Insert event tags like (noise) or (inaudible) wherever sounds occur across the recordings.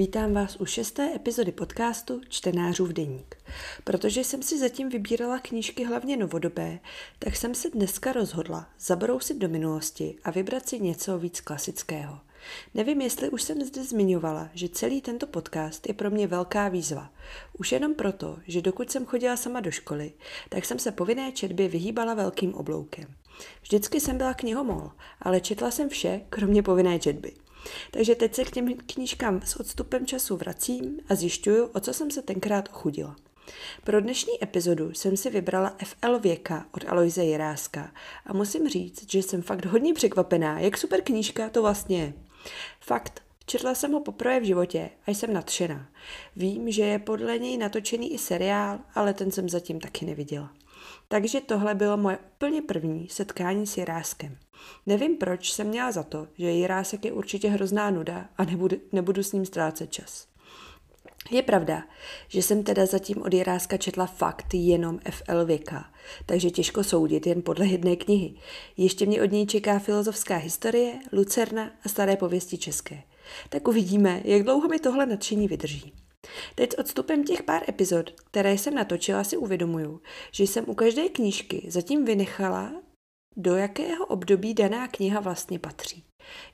Vítám vás u šesté epizody podcastu Čtenářův deník. Protože jsem si zatím vybírala knížky hlavně novodobé, tak jsem se dneska rozhodla zabrousit do minulosti a vybrat si něco víc klasického. Nevím, jestli už jsem zde zmiňovala, že celý tento podcast je pro mě velká výzva. Už jenom proto, že dokud jsem chodila sama do školy, tak jsem se povinné četbě vyhýbala velkým obloukem. Vždycky jsem byla knihomol, ale četla jsem vše, kromě povinné četby. Takže teď se k těm knížkám s odstupem času vracím a zjišťuju, o co jsem se tenkrát ochudila. Pro dnešní epizodu jsem si vybrala FL Věka od Aloise Jiráska a musím říct, že jsem fakt hodně překvapená, jak super knížka to vlastně je. Fakt, četla jsem ho poprvé v životě a jsem nadšená. Vím, že je podle něj natočený i seriál, ale ten jsem zatím taky neviděla. Takže tohle bylo moje úplně první setkání s Jiráskem. Nevím, proč jsem měla za to, že Jirásek je určitě hrozná nuda a nebudu, nebudu s ním ztrácet čas. Je pravda, že jsem teda zatím od Jiráska četla fakt jenom FL věka, takže těžko soudit jen podle jedné knihy. Ještě mě od něj čeká filozofská historie, Lucerna a staré pověsti české. Tak uvidíme, jak dlouho mi tohle nadšení vydrží. Teď s odstupem těch pár epizod, které jsem natočila, si uvědomuju, že jsem u každé knížky zatím vynechala, do jakého období daná kniha vlastně patří.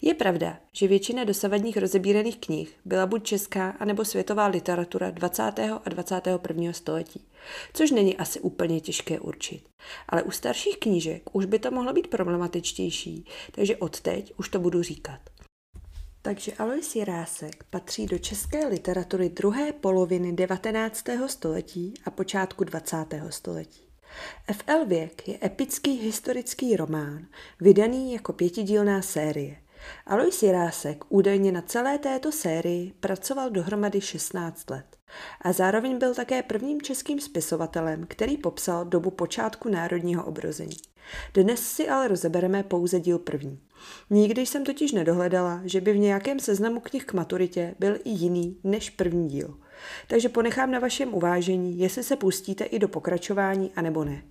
Je pravda, že většina dosavadních rozebíraných knih byla buď česká, anebo světová literatura 20. a 21. století, což není asi úplně těžké určit. Ale u starších knížek už by to mohlo být problematičtější, takže odteď už to budu říkat. Takže Alois Jirásek patří do české literatury druhé poloviny 19. století a počátku 20. století. F.L. Věk je epický historický román, vydaný jako pětidílná série. Alois Jirásek údajně na celé této sérii pracoval dohromady 16 let a zároveň byl také prvním českým spisovatelem, který popsal dobu počátku národního obrození. Dnes si ale rozebereme pouze díl první. Nikdy jsem totiž nedohledala, že by v nějakém seznamu knih k maturitě byl i jiný než první díl. Takže ponechám na vašem uvážení, jestli se pustíte i do pokračování, anebo ne.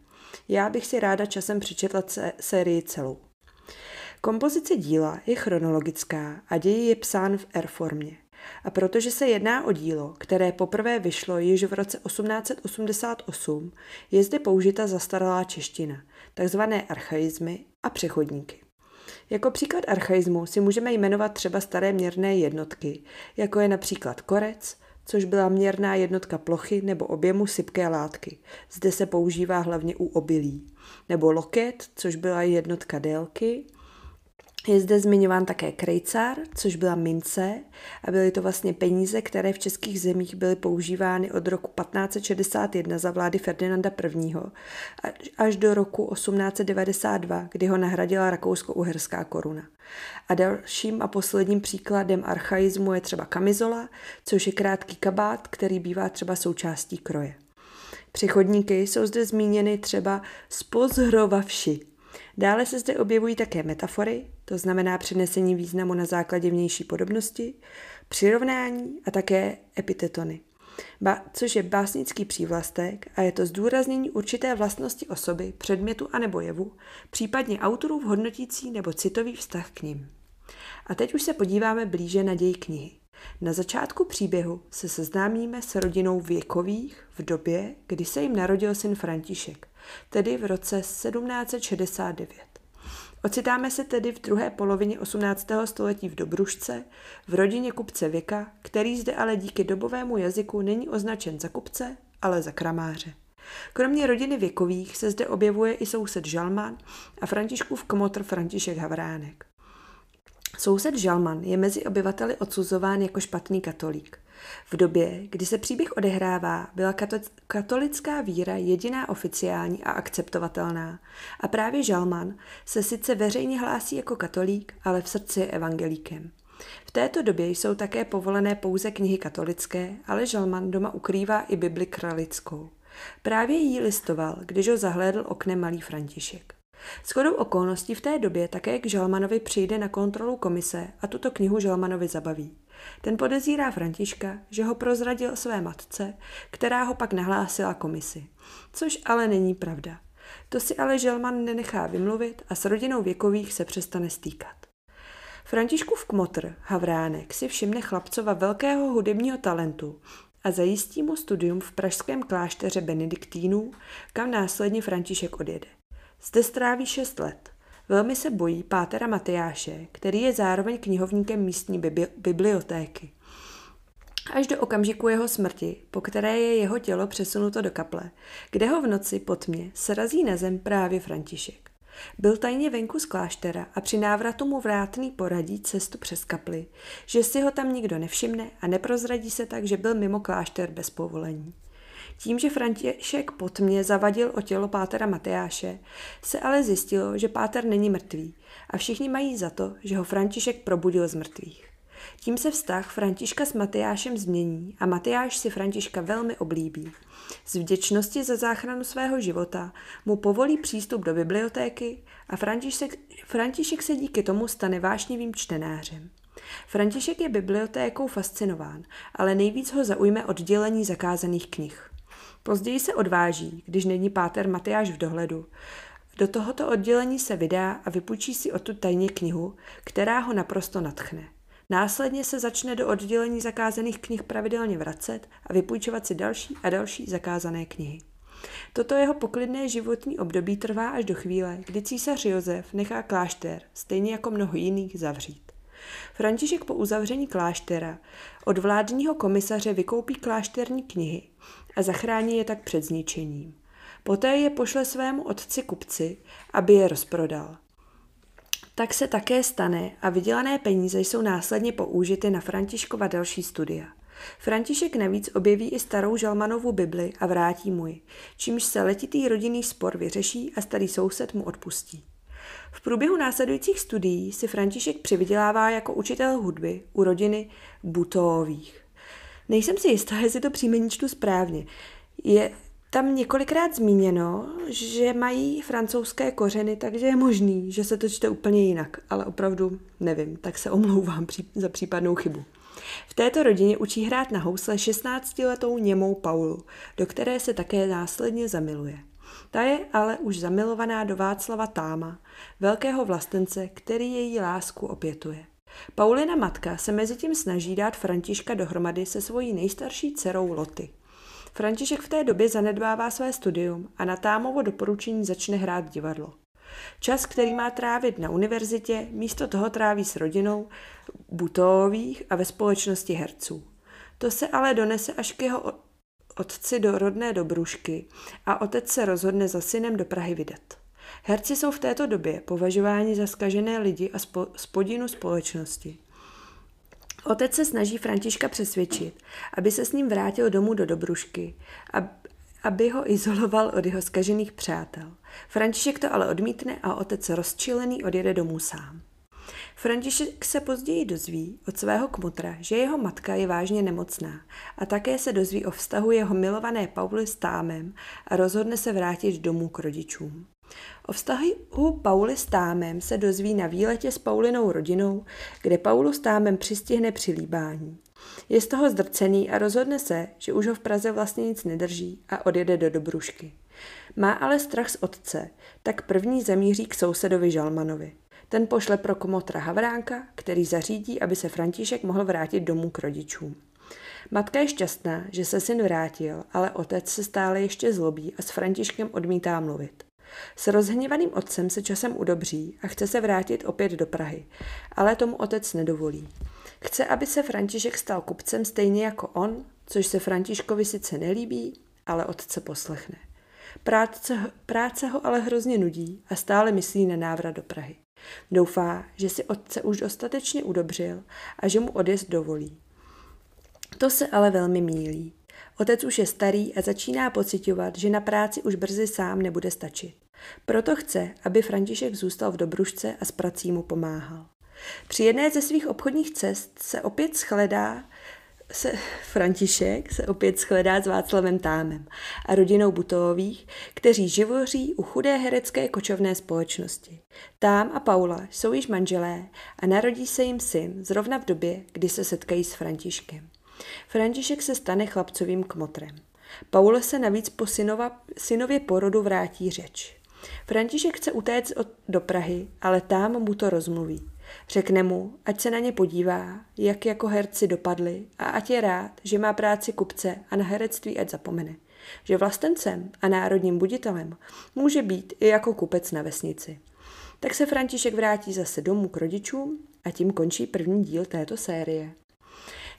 Já bych si ráda časem přečetla sérii celou. Kompozice díla je chronologická a děj je psán v R formě. A protože se jedná o dílo, které poprvé vyšlo již v roce 1888, je zde použita zastaralá čeština, takzvané archaizmy a přechodníky. Jako příklad archaizmu si můžeme jmenovat třeba staré měrné jednotky, jako je například korec, což byla měrná jednotka plochy nebo objemu sypké látky. Zde se používá hlavně u obilí. Nebo loket, což byla jednotka délky, je zde zmiňován také krejcár, což byla mince a byly to vlastně peníze, které v českých zemích byly používány od roku 1561 za vlády Ferdinanda I. až do roku 1892, kdy ho nahradila rakousko-uherská koruna. A dalším a posledním příkladem archaismu je třeba kamizola, což je krátký kabát, který bývá třeba součástí kroje. Přechodníky jsou zde zmíněny třeba spozhrovavši, Dále se zde objevují také metafory, to znamená přenesení významu na základě vnější podobnosti, přirovnání a také epitetony, ba, což je básnický přívlastek a je to zdůraznění určité vlastnosti osoby, předmětu a nebo jevu, případně autorův hodnotící nebo citový vztah k ním. A teď už se podíváme blíže na děj knihy. Na začátku příběhu se seznámíme s rodinou věkových v době, kdy se jim narodil syn František, tedy v roce 1769. Ocitáme se tedy v druhé polovině 18. století v Dobrušce, v rodině kupce Věka, který zde ale díky dobovému jazyku není označen za kupce, ale za kramáře. Kromě rodiny Věkových se zde objevuje i soused Žalman a Františkův komotr František Havránek. Soused Žalman je mezi obyvateli odsuzován jako špatný katolík. V době, kdy se příběh odehrává, byla katolická víra jediná oficiální a akceptovatelná. A právě Žalman se sice veřejně hlásí jako katolík, ale v srdci je evangelíkem. V této době jsou také povolené pouze knihy katolické, ale Žalman doma ukrývá i Bibli kralickou. Právě jí listoval, když ho zahlédl oknem malý František. Shodou okolností v té době také k Žalmanovi přijde na kontrolu komise a tuto knihu Žalmanovi zabaví. Ten podezírá Františka, že ho prozradil své matce, která ho pak nahlásila komisi. Což ale není pravda. To si ale Želman nenechá vymluvit a s rodinou věkových se přestane stýkat. Františkův kmotr, Havránek, si všimne chlapcova velkého hudebního talentu a zajistí mu studium v pražském klášteře benediktínů, kam následně František odjede. Zde stráví šest let. Velmi se bojí pátera Matyáše, který je zároveň knihovníkem místní bibliotéky. Až do okamžiku jeho smrti, po které je jeho tělo přesunuto do kaple, kde ho v noci po tmě srazí na zem právě František. Byl tajně venku z kláštera a při návratu mu vrátný poradí cestu přes kapli, že si ho tam nikdo nevšimne a neprozradí se tak, že byl mimo klášter bez povolení. Tím, že František potmě zavadil o tělo pátera Matyáše, se ale zjistilo, že páter není mrtvý a všichni mají za to, že ho František probudil z mrtvých. Tím se vztah Františka s Matyášem změní a Matyáš si Františka velmi oblíbí. Z vděčnosti za záchranu svého života mu povolí přístup do bibliotéky a František, František se díky tomu stane vášnivým čtenářem. František je bibliotékou fascinován, ale nejvíc ho zaujme oddělení zakázaných knih. Později se odváží, když není páter Matyáš v dohledu. Do tohoto oddělení se vydá a vypůjčí si odtud tajně knihu, která ho naprosto natchne. Následně se začne do oddělení zakázaných knih pravidelně vracet a vypůjčovat si další a další zakázané knihy. Toto jeho poklidné životní období trvá až do chvíle, kdy císař Josef nechá klášter, stejně jako mnoho jiných, zavřít. František po uzavření kláštera od vládního komisaře vykoupí klášterní knihy a zachrání je tak před zničením. Poté je pošle svému otci kupci, aby je rozprodal. Tak se také stane a vydělané peníze jsou následně použity na Františkova další studia. František navíc objeví i starou Žalmanovu Bibli a vrátí mu ji, čímž se letitý rodinný spor vyřeší a starý soused mu odpustí. V průběhu následujících studií si František přivydělává jako učitel hudby u rodiny Butových. Nejsem si jistá, jestli to příjmení čtu správně. Je tam několikrát zmíněno, že mají francouzské kořeny, takže je možný, že se to čte úplně jinak, ale opravdu nevím, tak se omlouvám za případnou chybu. V této rodině učí hrát na housle 16-letou němou Paulu, do které se také následně zamiluje. Ta je ale už zamilovaná do Václava Táma, velkého vlastence, který její lásku opětuje. Paulina matka se mezi tím snaží dát Františka dohromady se svojí nejstarší dcerou Loty. František v té době zanedbává své studium a na támovo doporučení začne hrát divadlo. Čas, který má trávit na univerzitě, místo toho tráví s rodinou Butových a ve společnosti herců. To se ale donese až k jeho otci do rodné Dobrušky a otec se rozhodne za synem do Prahy vydat. Herci jsou v této době považováni za skažené lidi a spo, spodinu společnosti. Otec se snaží Františka přesvědčit, aby se s ním vrátil domů do Dobrušky, aby ho izoloval od jeho skažených přátel. František to ale odmítne a otec rozčilený odjede domů sám. František se později dozví od svého kmotra, že jeho matka je vážně nemocná a také se dozví o vztahu jeho milované Pauly s Támem a rozhodne se vrátit domů k rodičům. O vztahu Pauly s Támem se dozví na výletě s Paulinou rodinou, kde Paulu s Támem přistihne při líbání. Je z toho zdrcený a rozhodne se, že už ho v Praze vlastně nic nedrží a odjede do Dobrušky. Má ale strach z otce, tak první zamíří k sousedovi Žalmanovi. Ten pošle pro komotra Havránka, který zařídí, aby se František mohl vrátit domů k rodičům. Matka je šťastná, že se syn vrátil, ale otec se stále ještě zlobí a s Františkem odmítá mluvit. S rozhněvaným otcem se časem udobří a chce se vrátit opět do Prahy, ale tomu otec nedovolí. Chce, aby se František stal kupcem stejně jako on, což se Františkovi sice nelíbí, ale otce poslechne. Práce, práce ho ale hrozně nudí a stále myslí na návrat do Prahy. Doufá, že si otce už dostatečně udobřil a že mu odjezd dovolí. To se ale velmi mílí. Otec už je starý a začíná pocitovat, že na práci už brzy sám nebude stačit. Proto chce, aby František zůstal v Dobrušce a s prací mu pomáhal. Při jedné ze svých obchodních cest se opět shledá se (laughs) František se opět shledá s Václavem Támem a rodinou Butových, kteří živoří u chudé herecké kočovné společnosti. Tám a Paula jsou již manželé a narodí se jim syn zrovna v době, kdy se setkají s Františkem. František se stane chlapcovým kmotrem. Paula se navíc po synova, synově porodu vrátí řeč. František chce utéct od, do Prahy, ale tam mu to rozmluví. Řekne mu, ať se na ně podívá, jak jako herci dopadli a ať je rád, že má práci kupce a na herectví ať zapomene. Že vlastencem a národním buditelem může být i jako kupec na vesnici. Tak se František vrátí zase domů k rodičům a tím končí první díl této série.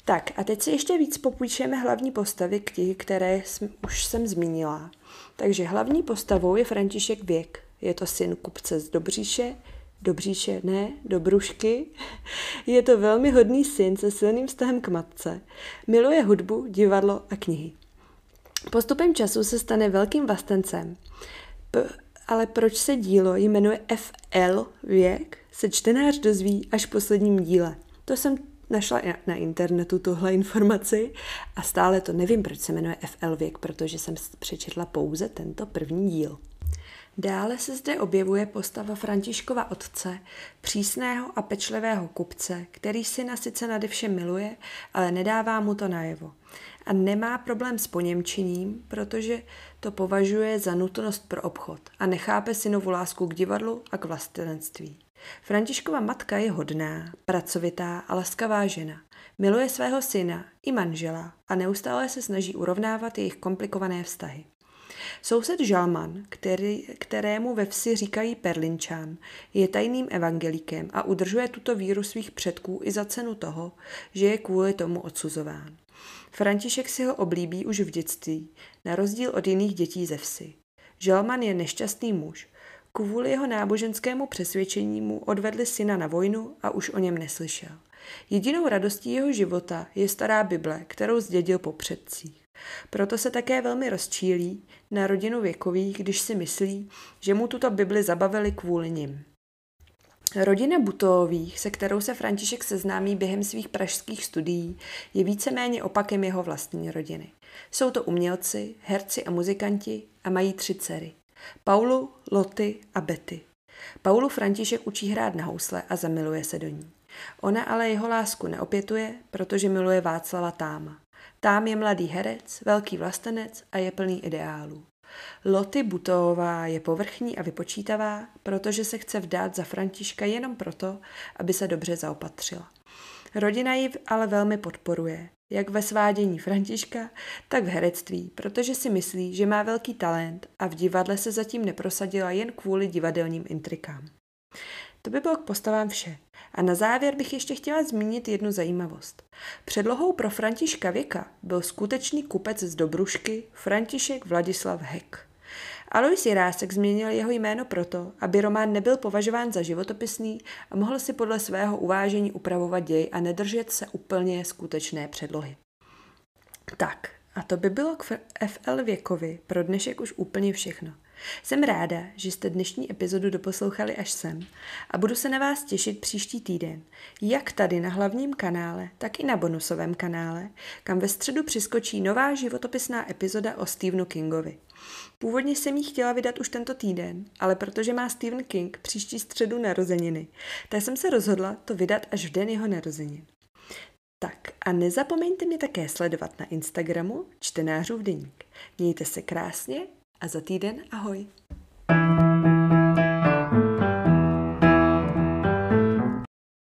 Tak a teď si ještě víc popůjčeme hlavní postavy knihy, které jsem, už jsem zmínila. Takže hlavní postavou je František Věk. Je to syn kupce z Dobříše, Dobříše, ne, Dobrušky. (laughs) Je to velmi hodný syn se silným vztahem k matce. Miluje hudbu, divadlo a knihy. Postupem času se stane velkým vlastencem. P- ale proč se dílo jmenuje FL věk, se čtenář dozví až v posledním díle. To jsem našla na internetu tuhle informaci a stále to nevím, proč se jmenuje FL věk, protože jsem přečetla pouze tento první díl. Dále se zde objevuje postava Františkova otce, přísného a pečlivého kupce, který syna sice nade vše miluje, ale nedává mu to najevo. A nemá problém s poněmčením, protože to považuje za nutnost pro obchod a nechápe synovu lásku k divadlu a k vlastenectví. Františkova matka je hodná, pracovitá a laskavá žena. Miluje svého syna i manžela a neustále se snaží urovnávat jejich komplikované vztahy. Soused Žalman, který, kterému ve vsi říkají Perlinčán, je tajným evangelíkem a udržuje tuto víru svých předků i za cenu toho, že je kvůli tomu odsuzován. František si ho oblíbí už v dětství, na rozdíl od jiných dětí ze vsi. Žalman je nešťastný muž. Kvůli jeho náboženskému přesvědčení mu odvedli syna na vojnu a už o něm neslyšel. Jedinou radostí jeho života je stará Bible, kterou zdědil po předcích. Proto se také velmi rozčílí na rodinu věkových, když si myslí, že mu tuto Bibli zabavili kvůli nim. Rodina Butových, se kterou se František seznámí během svých pražských studií, je víceméně opakem jeho vlastní rodiny. Jsou to umělci, herci a muzikanti a mají tři dcery. Paulu, Loty a Betty. Paulu František učí hrát na housle a zamiluje se do ní. Ona ale jeho lásku neopětuje, protože miluje Václava Táma. Tám je mladý herec, velký vlastenec a je plný ideálů. Loty Butová je povrchní a vypočítavá, protože se chce vdát za Františka jenom proto, aby se dobře zaopatřila. Rodina ji ale velmi podporuje, jak ve svádění Františka, tak v herectví, protože si myslí, že má velký talent a v divadle se zatím neprosadila jen kvůli divadelním intrikám. To by bylo k postavám vše. A na závěr bych ještě chtěla zmínit jednu zajímavost. Předlohou pro Františka Věka byl skutečný kupec z Dobrušky František Vladislav Hek. Alois Jirásek změnil jeho jméno proto, aby román nebyl považován za životopisný a mohl si podle svého uvážení upravovat děj a nedržet se úplně skutečné předlohy. Tak, a to by bylo k FL Věkovi pro dnešek už úplně všechno. Jsem ráda, že jste dnešní epizodu doposlouchali až sem a budu se na vás těšit příští týden, jak tady na hlavním kanále, tak i na bonusovém kanále, kam ve středu přiskočí nová životopisná epizoda o Stephenu Kingovi. Původně jsem ji chtěla vydat už tento týden, ale protože má Stephen King příští středu narozeniny, tak jsem se rozhodla to vydat až v den jeho narozenin. Tak a nezapomeňte mě také sledovat na Instagramu čtenářův deník. Mějte se krásně a za týden ahoj.